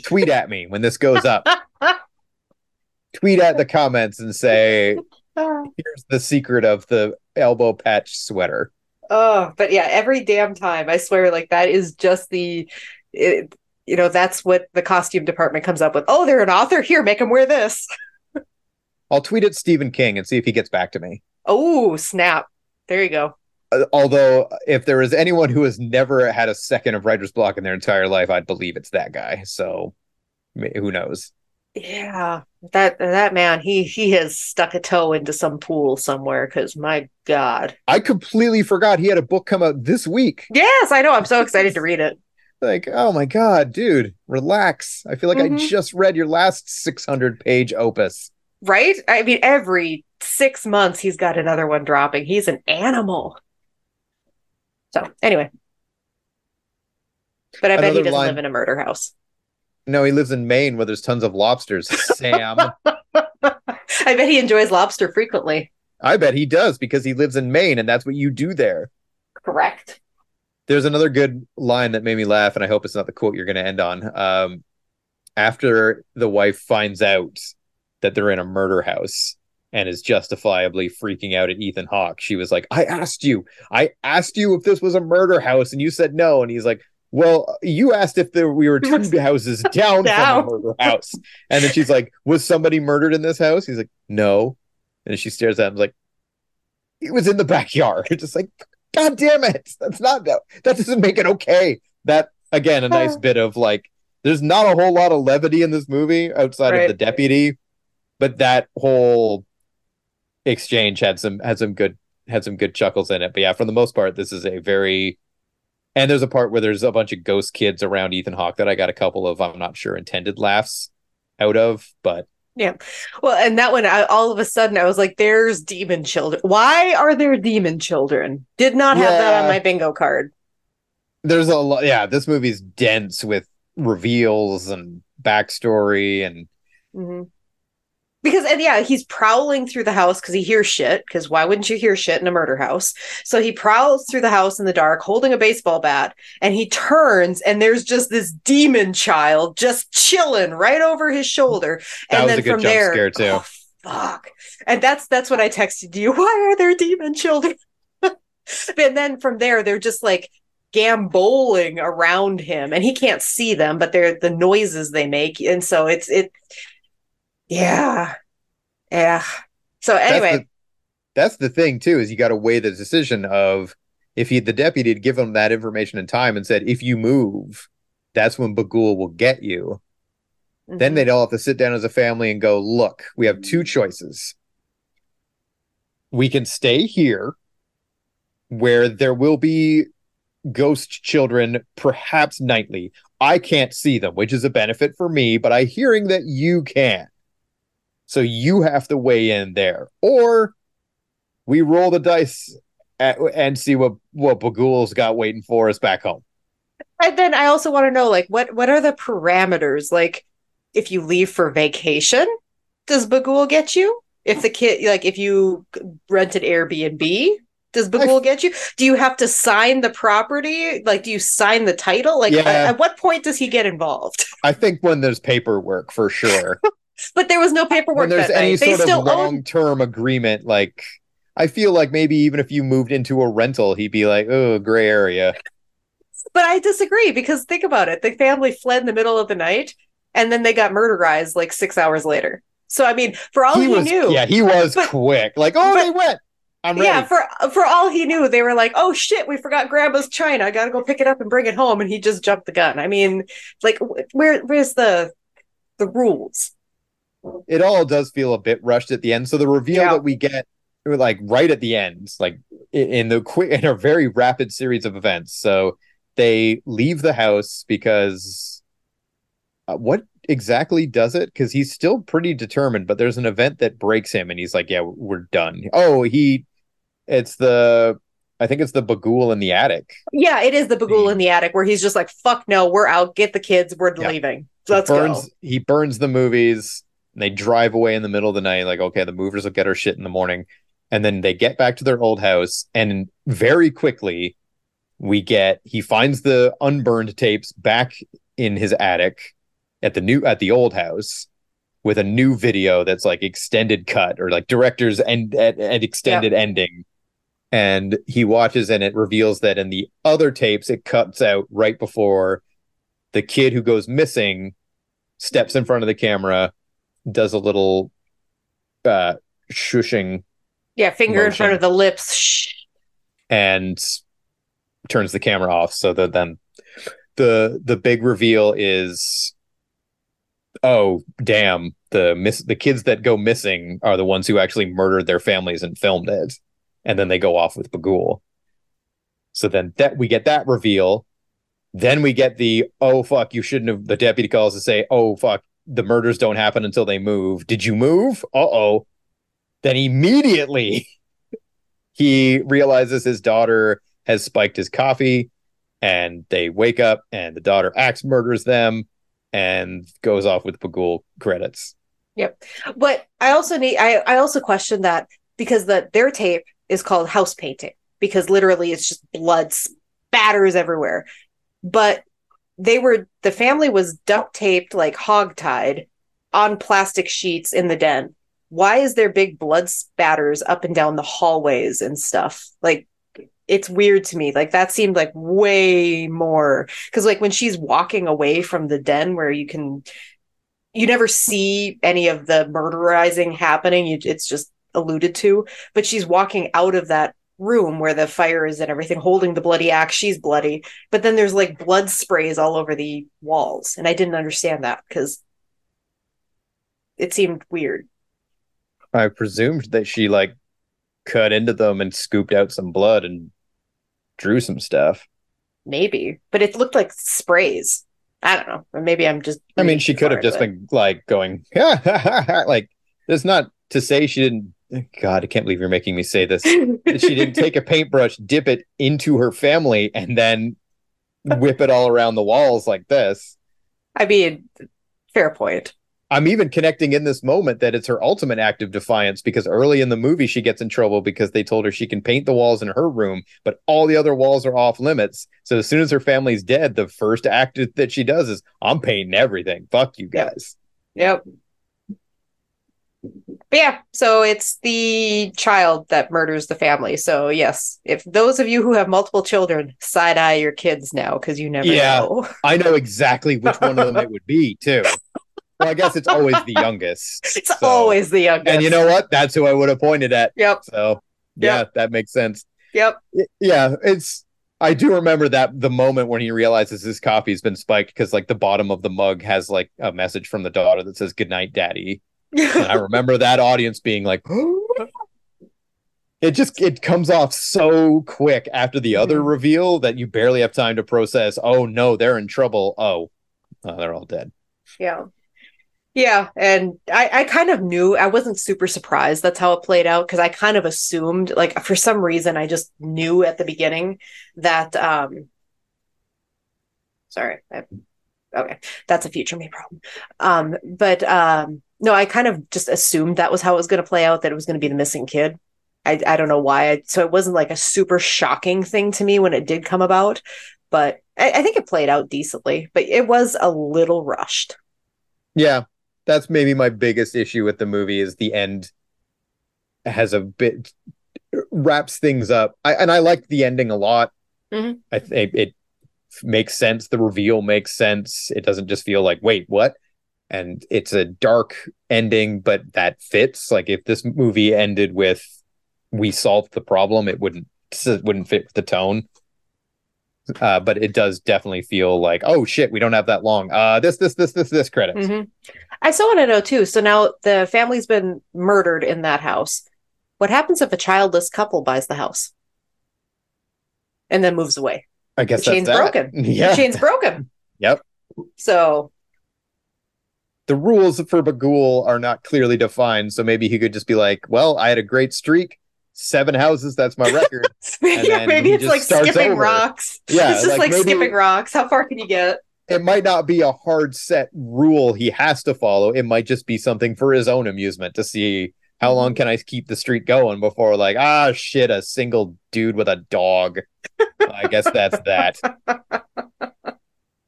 Tweet at me when this goes up. Tweet at the comments and say, "Here's the secret of the elbow patch sweater." Oh, but yeah, every damn time, I swear, like that is just the, it, you know, that's what the costume department comes up with. Oh, they're an author. Here, make them wear this. I'll tweet at Stephen King and see if he gets back to me. Oh, snap! There you go. Uh, although, if there is anyone who has never had a second of writer's block in their entire life, I'd believe it's that guy. So, who knows? Yeah, that that man, he he has stuck a toe into some pool somewhere. Because my God, I completely forgot he had a book come out this week. yes, I know. I'm so excited to read it. Like, oh my god, dude, relax. I feel like I Mhm. just read your last 600 page opus. Right? I mean, every six months he's got another one dropping. He's an animal. So anyway, but I bet he doesn't line- live in a murder house. No, he lives in Maine where there's tons of lobsters. Sam, I bet he enjoys lobster frequently. I bet he does because he lives in Maine and that's what you do there. Correct. There's another good line that made me laugh, and I hope it's not the quote you're going to end on. Um, after the wife finds out that they're in a murder house and is justifiably freaking out at Ethan Hawke, she was like, I asked you, I asked you if this was a murder house, and you said no. And he's like, Well, you asked if there we were two houses down Down. from a murder house. And then she's like, Was somebody murdered in this house? He's like, No. And she stares at him like, It was in the backyard. Just like, God damn it. That's not that that doesn't make it okay. That again, a nice bit of like there's not a whole lot of levity in this movie outside Right. of the deputy, but that whole exchange had some had some good had some good chuckles in it. But yeah, for the most part, this is a very and there's a part where there's a bunch of ghost kids around Ethan Hawke that I got a couple of I'm not sure intended laughs out of, but Yeah. Well, and that one, I, all of a sudden, I was like, there's demon children. Why are there demon children? Did not have that on my bingo card. There's a lot. Yeah, this movie's dense with reveals and backstory, and Mhm. Because, and yeah, he's prowling through the house because he hears shit. Because why wouldn't you hear shit in a murder house? So he prowls through the house in the dark holding a baseball bat and he turns and there's just this demon child just chilling right over his shoulder. That and was then a good from jump there, scare, too. oh, fuck. And that's that's what I texted you. Why are there demon children? and then from there, they're just like gamboling around him and he can't see them, but they're the noises they make. And so it's it yeah. Yeah. So anyway, that's the, that's the thing too. Is you got to weigh the decision of if he the deputy had given him that information in time and said if you move, that's when Bughuul will get you. Then mhm. they'd all have to sit down as a family and go, look, we have two choices. We can stay here where there will be ghost children, perhaps nightly. I can't see them, which is a benefit for me, but I'm hearing that you can. So you have to weigh in there. Or we roll the dice at, and see what, what Bughuul's got waiting for us back home. And then I also want to know like what what are the parameters? Like if you leave for vacation, does Bughuul get you? If the kid like if you rent an Airbnb, does Bughuul get you? Do you have to sign the property? Like do you sign the title? Like Yeah. at, at what point does he get involved? I think when there's paperwork for sure. but there was no paperwork when there's that any night. They sort of long-term agreement like i feel like maybe even if you moved into a rental he'd be like oh gray area But I disagree because think about it. The family fled in the middle of the night and then they got murderized like six hours later. So I mean, for all he, was knew, yeah he was But- quick like oh but- they went i'm ready yeah, for for all he knew, they were like, "Oh shit, we forgot grandma's china. I got to go pick it up and bring it home." And he just jumped the gun. I mean, like, where where's the the rules? It all does feel a bit rushed at the end so the reveal Yeah. that we get like right at the end like in the quick in a very rapid series of events so they leave the house because uh, what exactly does it because he's still pretty determined but there's an event that breaks him and he's like yeah we're done oh he it's the i think it's the Bughuul in the attic Yeah, it is the Bughuul in the attic where he's just like, "Fuck no, we're out. Get the kids. We're Yeah. leaving. Let's he burns go." he burns the movies and they drive away in the middle of the night like okay the movers will get our shit in the morning. And then they get back to their old house and very quickly we get he finds the unburned tapes back in his attic at the new at the old house with a new video that's like extended cut or like director's end and, and extended ending. And he watches and it reveals that in the other tapes it cuts out right before the kid who goes missing steps in front of the camera does a little uh shushing Yeah, finger in front of the lips. Shh. and turns the camera off. So that then the the big reveal is oh damn the miss the kids that go missing are the ones who actually murdered their families and filmed it. And then they go off with Bughuul. So then that we get that reveal. Then we get the oh fuck you shouldn't have the deputy calls to say oh fuck the murders don't happen until they move did you move uh-oh then immediately he realizes his daughter has spiked his coffee and they wake up and the daughter axe murders them and goes off with Bughuul credits. Yep. But I also need I, I also question that because the their tape is called house painting because literally it's just blood spatters everywhere. But they were the family was duct taped like hogtied on plastic sheets in the den. Why is there big blood spatters up and down the hallways and stuff? Like it's weird to me. Like that seemed like way more because like when she's walking away from the den where you can you never see any of the murderizing happening. You, it's just alluded to, but she's walking out of that room where the fire is and everything, holding the bloody axe. She's bloody, but then there's like blood sprays all over the walls, and I didn't understand that because it seemed weird. I presumed that she like cut into them and scooped out some blood and drew some stuff. Maybe, but it looked like sprays. I don't know. Maybe I'm just. I mean, she could have just it. been like going, like, that's not to say she didn't. God, I can't believe you're making me say this. she didn't take a paintbrush, dip it into her family, and then whip it all around the walls like this. I mean, fair point. I'm even connecting in this moment that it's her ultimate act of defiance because early in the movie she gets in trouble because they told her she can paint the walls in her room, but all the other walls are off limits. So as soon as her family's dead, the first act that she does is I'm painting everything. Fuck you Yep. guys. Yep. But yeah, so it's the child that murders the family. So yes, if those of you who have multiple children, side eye your kids now because you never Yeah. know. I know exactly which one of them it would be too. Well, I guess it's always the youngest. It's so- always the youngest. And you know what? That's who I would have pointed at. Yep. So yeah, that makes sense. Yep. Yeah, it's. I do remember that the moment when he realizes his coffee's been spiked because like the bottom of the mug has like a message from the daughter that says "Good night, Daddy." I remember that audience being like, it just it comes off so quick after the other Mhm. reveal that you barely have time to process. Oh no, they're in trouble. Oh, oh they're all dead. Yeah. Yeah. And I, I kind of knew, I wasn't super surprised that's how it played out because I kind of assumed, like, for some reason, I just knew at the beginning that, um, sorry. I, okay. That's a future me problem. Um, but, um, no, I kind of just assumed that was how it was going to play out, that it was going to be the missing kid. I, I don't know why. I, so it wasn't like a super shocking thing to me when it did come about, but I, I think it played out decently, but it was a little rushed. Yeah, that's maybe my biggest issue with the movie is the end has a bit wraps things up. I, and I like the ending a lot. Mhm. I think it makes sense. The reveal makes sense. It doesn't just feel like wait what, and it's a dark ending, but that fits. Like if this movie ended with we solved the problem, it wouldn't it wouldn't fit with the tone. Uh, but it does definitely feel like, oh shit, we don't have that long. Uh, this, this, this, this, this credits. Mhm. I still want to know too. So now the family's been murdered in that house. What happens if a childless couple buys the house and then moves away? I guess The chain's that. broken. Yeah, The chain's broken. Yep. So the rules for Bughuul are not clearly defined, so maybe he could just be like, "Well, I had a great streak, seven houses. That's my record." yeah, maybe it's like skipping over. rocks. Yeah, it's just like like, maybe- skipping rocks. How far can you get? it might not be a hard set rule he has to follow. It might just be something for his own amusement to see how long can I keep the streak going before like, ah, shit, a single dude with a dog. I guess that's that.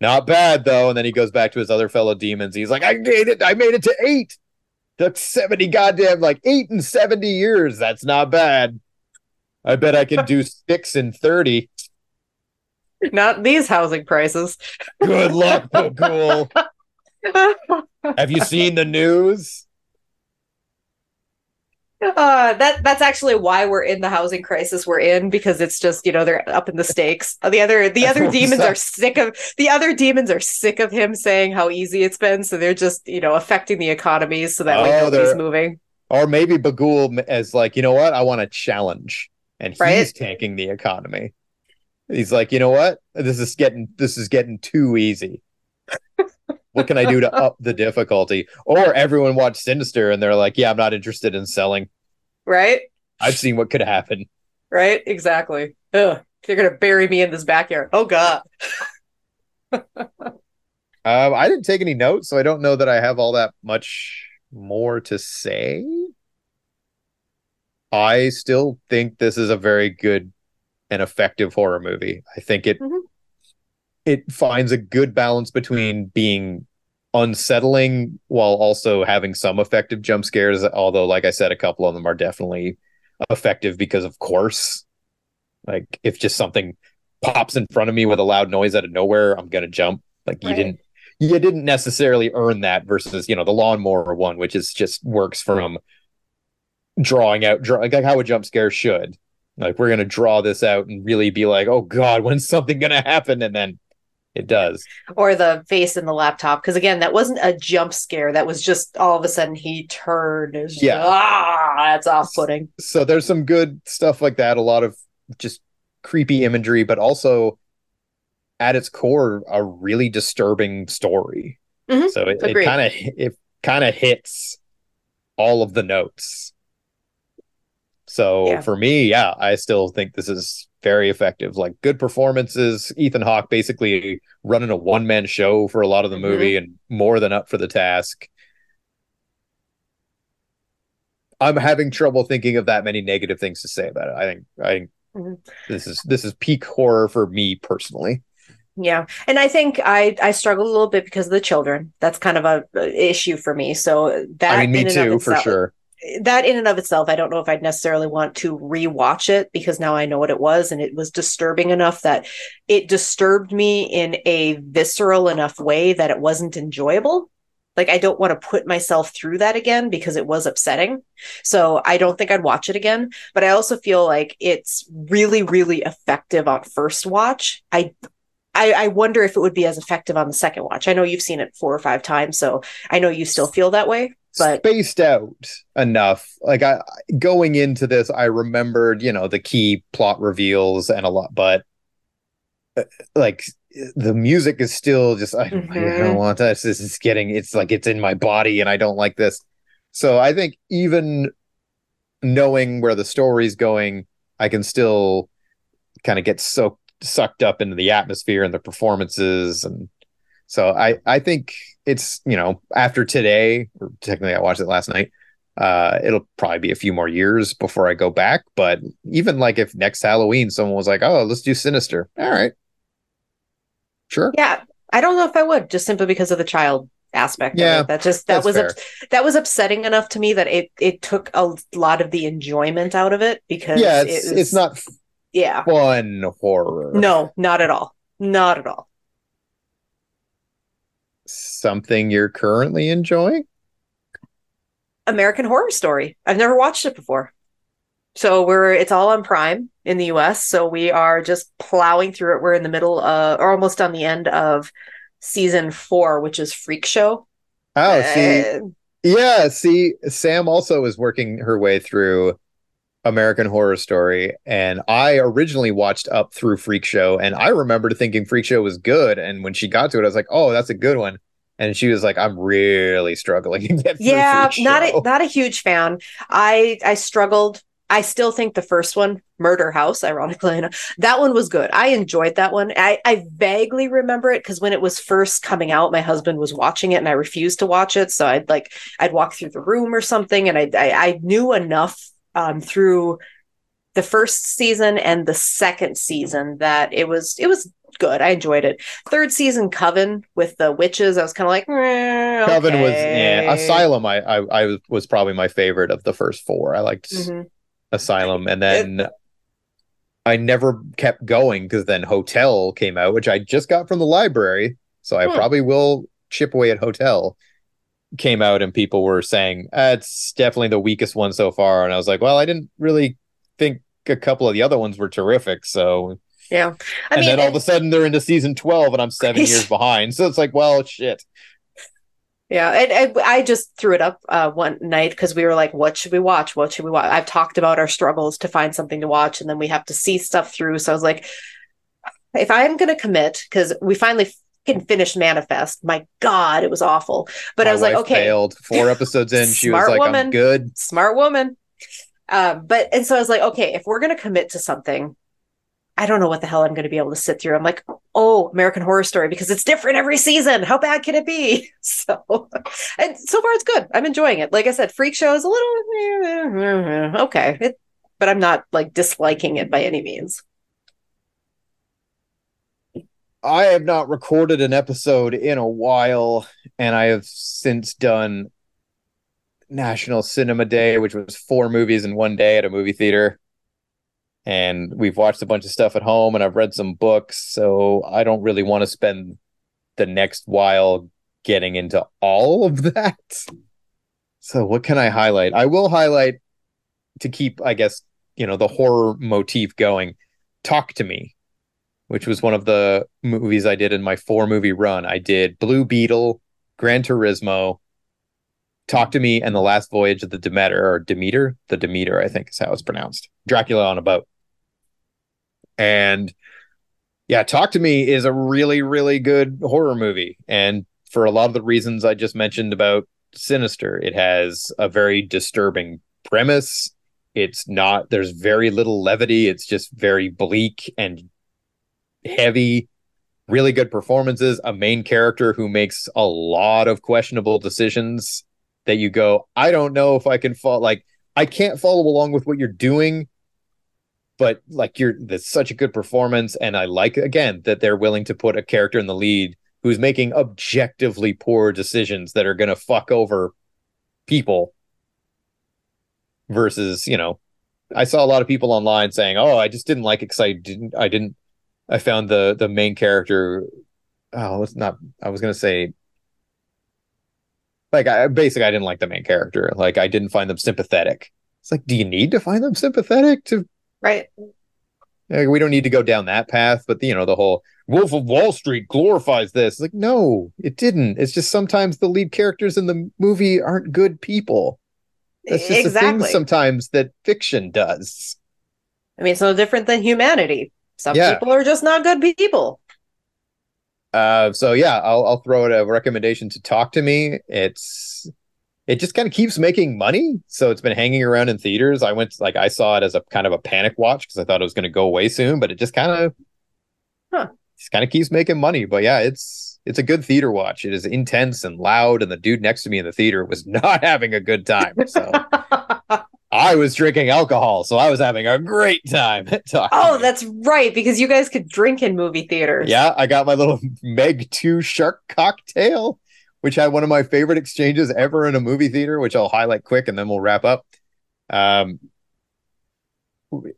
Not bad though. And then he goes back to his other fellow demons. He's like, I made it. I made it to eight. Took 70 goddamn like eight and 70 years. That's not bad. I bet I can do six and 30. Not these housing prices. Good luck, Bughuul. Have you seen the news? Uh, that that's actually why we're in the housing crisis we're in because it's just you know they're up in the stakes. The other the other demons are sick of the other demons are sick of him saying how easy it's been, so they're just you know affecting the economy so that way Oh, nobody's moving. Or maybe Bughuul as like, you know what? I want a challenge. And he's Right. tanking the economy. He's like, you know what? This is getting this is getting too easy. what can I do to up the difficulty? Or everyone watched Sinister and they're like, yeah, I'm not interested in selling. Right, I've seen what could happen. right, exactly. Ugh, they're gonna bury me in this backyard. Oh god. Um, I didn't take any notes, so I don't know that I have all that much more to say. I still think this is a very good and effective horror movie. I think it Mhm. It finds a good balance between being unsettling while also having some effective jump scares. Although, like I said, a couple of them are definitely effective because, of course, like if just something pops in front of me with a loud noise out of nowhere, I'm gonna jump. Like you didn't you didn't necessarily earn that versus you know the lawnmower one, which is just works from drawing out draw, like how a jump scare should. Like we're gonna draw this out and really be like, oh god, when's something gonna happen? And then it does. Or the face in the laptop because again that wasn't a jump scare. That was just all of a sudden he turned. Yeah. ah, that's off putting. So there's some good stuff like that. A lot of just creepy imagery, but also at its core a really disturbing story. Mhm, So it kind of it kind of hits all of the notes. So Yeah. for me, yeah, I still think this is very effective. Like good performances. Ethan Hawke basically running a one man show for a lot of the Mhm. movie and more than up for the task. I'm having trouble thinking of that many negative things to say about it. I think I think Mhm. this is this is peak horror for me personally. Yeah. And I think I I struggled a little bit because of the children. That's kind of a, a issue for me. So that I mean, me too, for sure. That in and of itself, I don't know if I'd necessarily want to rewatch it because now I know what it was and it was disturbing enough that it disturbed me in a visceral enough way that it wasn't enjoyable. Like I don't want to put myself through that again because it was upsetting. So I don't think I'd watch it again. But I also feel like it's really, really effective on first watch. I I, I wonder if it would be as effective on the second watch. I know you've seen it four or five times, so I know you still feel that way. But spaced out enough. Like I going into this, I remembered, you know, the key plot reveals and a lot, but uh, like the music is still just I don't, I don't want this. This is getting it's like it's in my body and I don't like this. So I think even knowing where the story's going, I can still kind of get so sucked up into the atmosphere and the performances and so I I think it's you know after today or technically I watched it last night uh it'll probably be a few more years before I go back. But even like if next Halloween someone was like oh let's do Sinister. All right. Sure. Yeah, I don't know if I would just simply because of the child aspect. Yeah, of it. that just that was that was upsetting enough to me that it it took a lot of the enjoyment out of it because yeah it it's was- it's not yeah. fun horror. No not at all. Not at all. Something you're currently enjoying American Horror Story. I've never watched it before. So we're it's all on Prime in the US. So we are just plowing through it. We're in the middle of or almost on the end of season 4, which is Freak Show. oh see Uh, Yeah, see, Sam also is working her way through American Horror Story, and I originally watched up through Freak Show, and I remembered thinking Freak Show was good, and when she got to it, I was like, "Oh, that's a good one," and she was like, "I'm really struggling to get yeah, not a not a huge fan. I I struggled. I still think the first one, Murder House, ironically enough, that one was good. I enjoyed that one. I, I vaguely remember it because when it was first coming out, my husband was watching it and I refused to watch it. So I'd like I'd walk through the room or something, and I I, I knew enough um, through the first season and the second season that it was it was good. I enjoyed it. Third season, Coven with the witches, I was kind of like, eh, Coven was yeah. Asylum. I, I I was- was probably my favorite of the first four. I liked Mhm. Asylum, and then I never kept going because then Hotel came out, which I just got from the library, so I Hmm. probably will chip away at Hotel. Came out and people were saying "Ah, it's definitely the weakest one so far, and I was like, well, I didn't really think a couple of the other ones were terrific, so. Yeah, I and mean, then all of a sudden they're into season twelve, and I'm seven years behind, so it's like, well, shit. yeah, and, and I just threw it up uh, one night because we were like, "What should we watch? What should we watch?" I've talked about our struggles to find something to watch, and then we have to see stuff through. So I was like, if I'm going to commit, because we finally can finish Manifest. My God, it was awful. But My I was like, okay, failed four episodes in. She was like, woman. I'm good. smart woman. Um, but and so I was like, okay, if we're going to commit to something, I don't know what the hell I'm going to be able to sit through. I'm like, oh, American Horror Story because it's different every season. How bad can it be? So, and so far it's good. I'm enjoying it. Like I said, Freak Show is a little okay, it, but I'm not like disliking it by any means. I have not recorded an episode in a while, and I have since done National Cinema Day, which was four movies in one day at a movie theater. And we've watched a bunch of stuff at home, and I've read some books, so I don't really want to spend the next while getting into all of that. So, what can I highlight? I will highlight to keep, I guess, you know, the horror motif going. Talk to Me, which was one of the movies I did in my four movie run. I did Blue Beetle, Gran Turismo, Talk to Me, and The Last Voyage of the Demeter, or Demeter, the Demeter, I think is how it's pronounced. Dracula on a boat. And Yeah, Talk to Me is a really, really good horror movie. And for a lot of the reasons I just mentioned about Sinister, it has a very disturbing premise. It's not, there's very little levity. It's just very bleak and heavy. Really good performances. A main character who makes a lot of questionable decisions that you go, I don't know if I can follow. Like, I can't follow along with what you're doing but like you're that's such a good performance and i like again that they're willing to put a character in the lead who's making objectively poor decisions that are going to fuck over people versus you know i saw a lot of people online saying oh i just didn't like it because i didn't i didn't i found the the main character oh it's not i was going to say like i basically i didn't like the main character like i didn't find them sympathetic it's like do you need to find them sympathetic to Right. Like, we don't need to go down that path, but you know, the whole Wolf of Wall Street glorifies this. It's like, no, it didn't. It's just sometimes the lead characters in the movie aren't good people. That's just exactly. a thing sometimes that fiction does. I mean, it's no different than humanity. Some Yeah. people are just not good people. Uh, so yeah, I'll I'll throw it a recommendation to talk to me. It's it just kind of keeps making money, so it's been hanging around in theaters. I went like I saw it as a kind of a panic watch because I thought it was going to go away soon, but it just kind of Huh. just kind of keeps making money. But yeah, it's it's a good theater watch. It is intense and loud, and the dude next to me in the theater was not having a good time. So I was drinking alcohol, so I was having a great time. Oh, that's right, because you guys could drink in movie theaters. Yeah, I got my little Meg 2 shark cocktail, which had one of my favorite exchanges ever in a movie theater, which I'll highlight quick and then we'll wrap up. Um,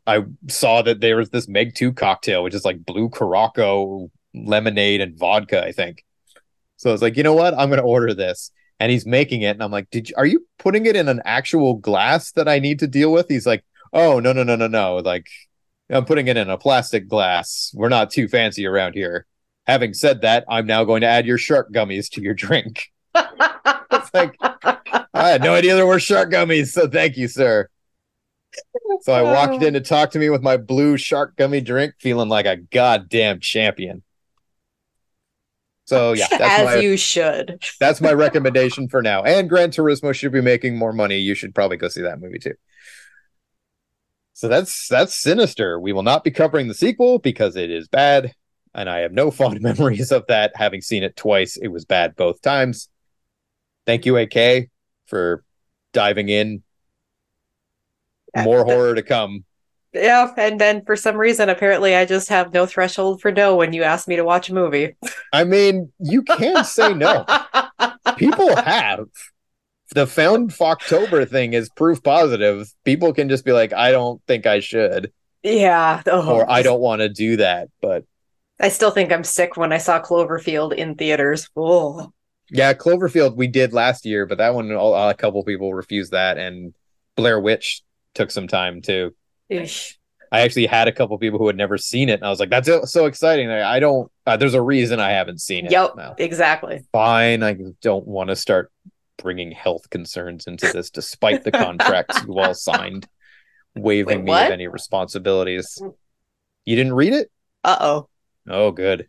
I saw that there was this Meg 2 cocktail, which is like blue Curaçao, lemonade, and vodka, I think. So I was like, you know what? I'm going to order this. And he's making it. And I'm like, did you, are you putting it in an actual glass that I need to deal with? He's like, oh, no, no, no, no, no. Like, I'm putting it in a plastic glass. We're not too fancy around here. Having said that, I'm now going to add your shark gummies to your drink. It's like I had no idea there were shark gummies, so thank you, sir. So I walked oh. in to talk to me with my blue shark gummy drink, feeling like a goddamn champion. So yeah, that's As my you should. that's my recommendation for now. And Gran Turismo should be making more money. You should probably go see that movie too. So that's that's sinister. We will not be covering the sequel because it is bad, and I have no fond memories of that. Having seen it twice, it was bad both times. Thank you, AK, for diving in. More horror to come. Yeah, and then for some reason, apparently, I just have no threshold for no when you ask me to watch a movie. I mean, you can say no. People have. The found October thing is proof positive. People can just be like, I don't think I should, yeah. Oh, or I don't want to do that. But I still think I'm sick when I saw Cloverfield in theaters. Oh, yeah, Cloverfield we did last year, but that one a couple people refused that, and Blair Witch took some time too. Ish. I actually had a couple people who had never seen it, and I was like, "That's so exciting!" I I don't. Uh, there's a reason I haven't seen it. Yep, Now, exactly. fine. I don't want to start bringing health concerns into this, despite the contracts you all signed, waiving Wait, me of any responsibilities. You didn't read it? Uh oh. Oh, good.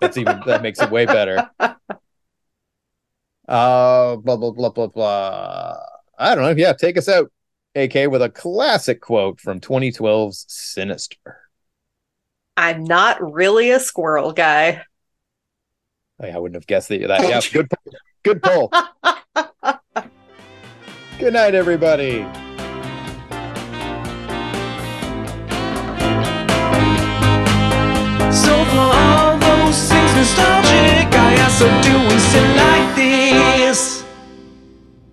That's even that makes it way better. Uh, blah blah blah blah blah. I don't know. Yeah, take us out, AK, with a classic quote from 2012's Sinister. I'm not really a squirrel guy. Oh, yeah, I wouldn't have guessed that. that yeah, good, pull. good pull. Good night, everybody. So for all those things nostalgic, I also do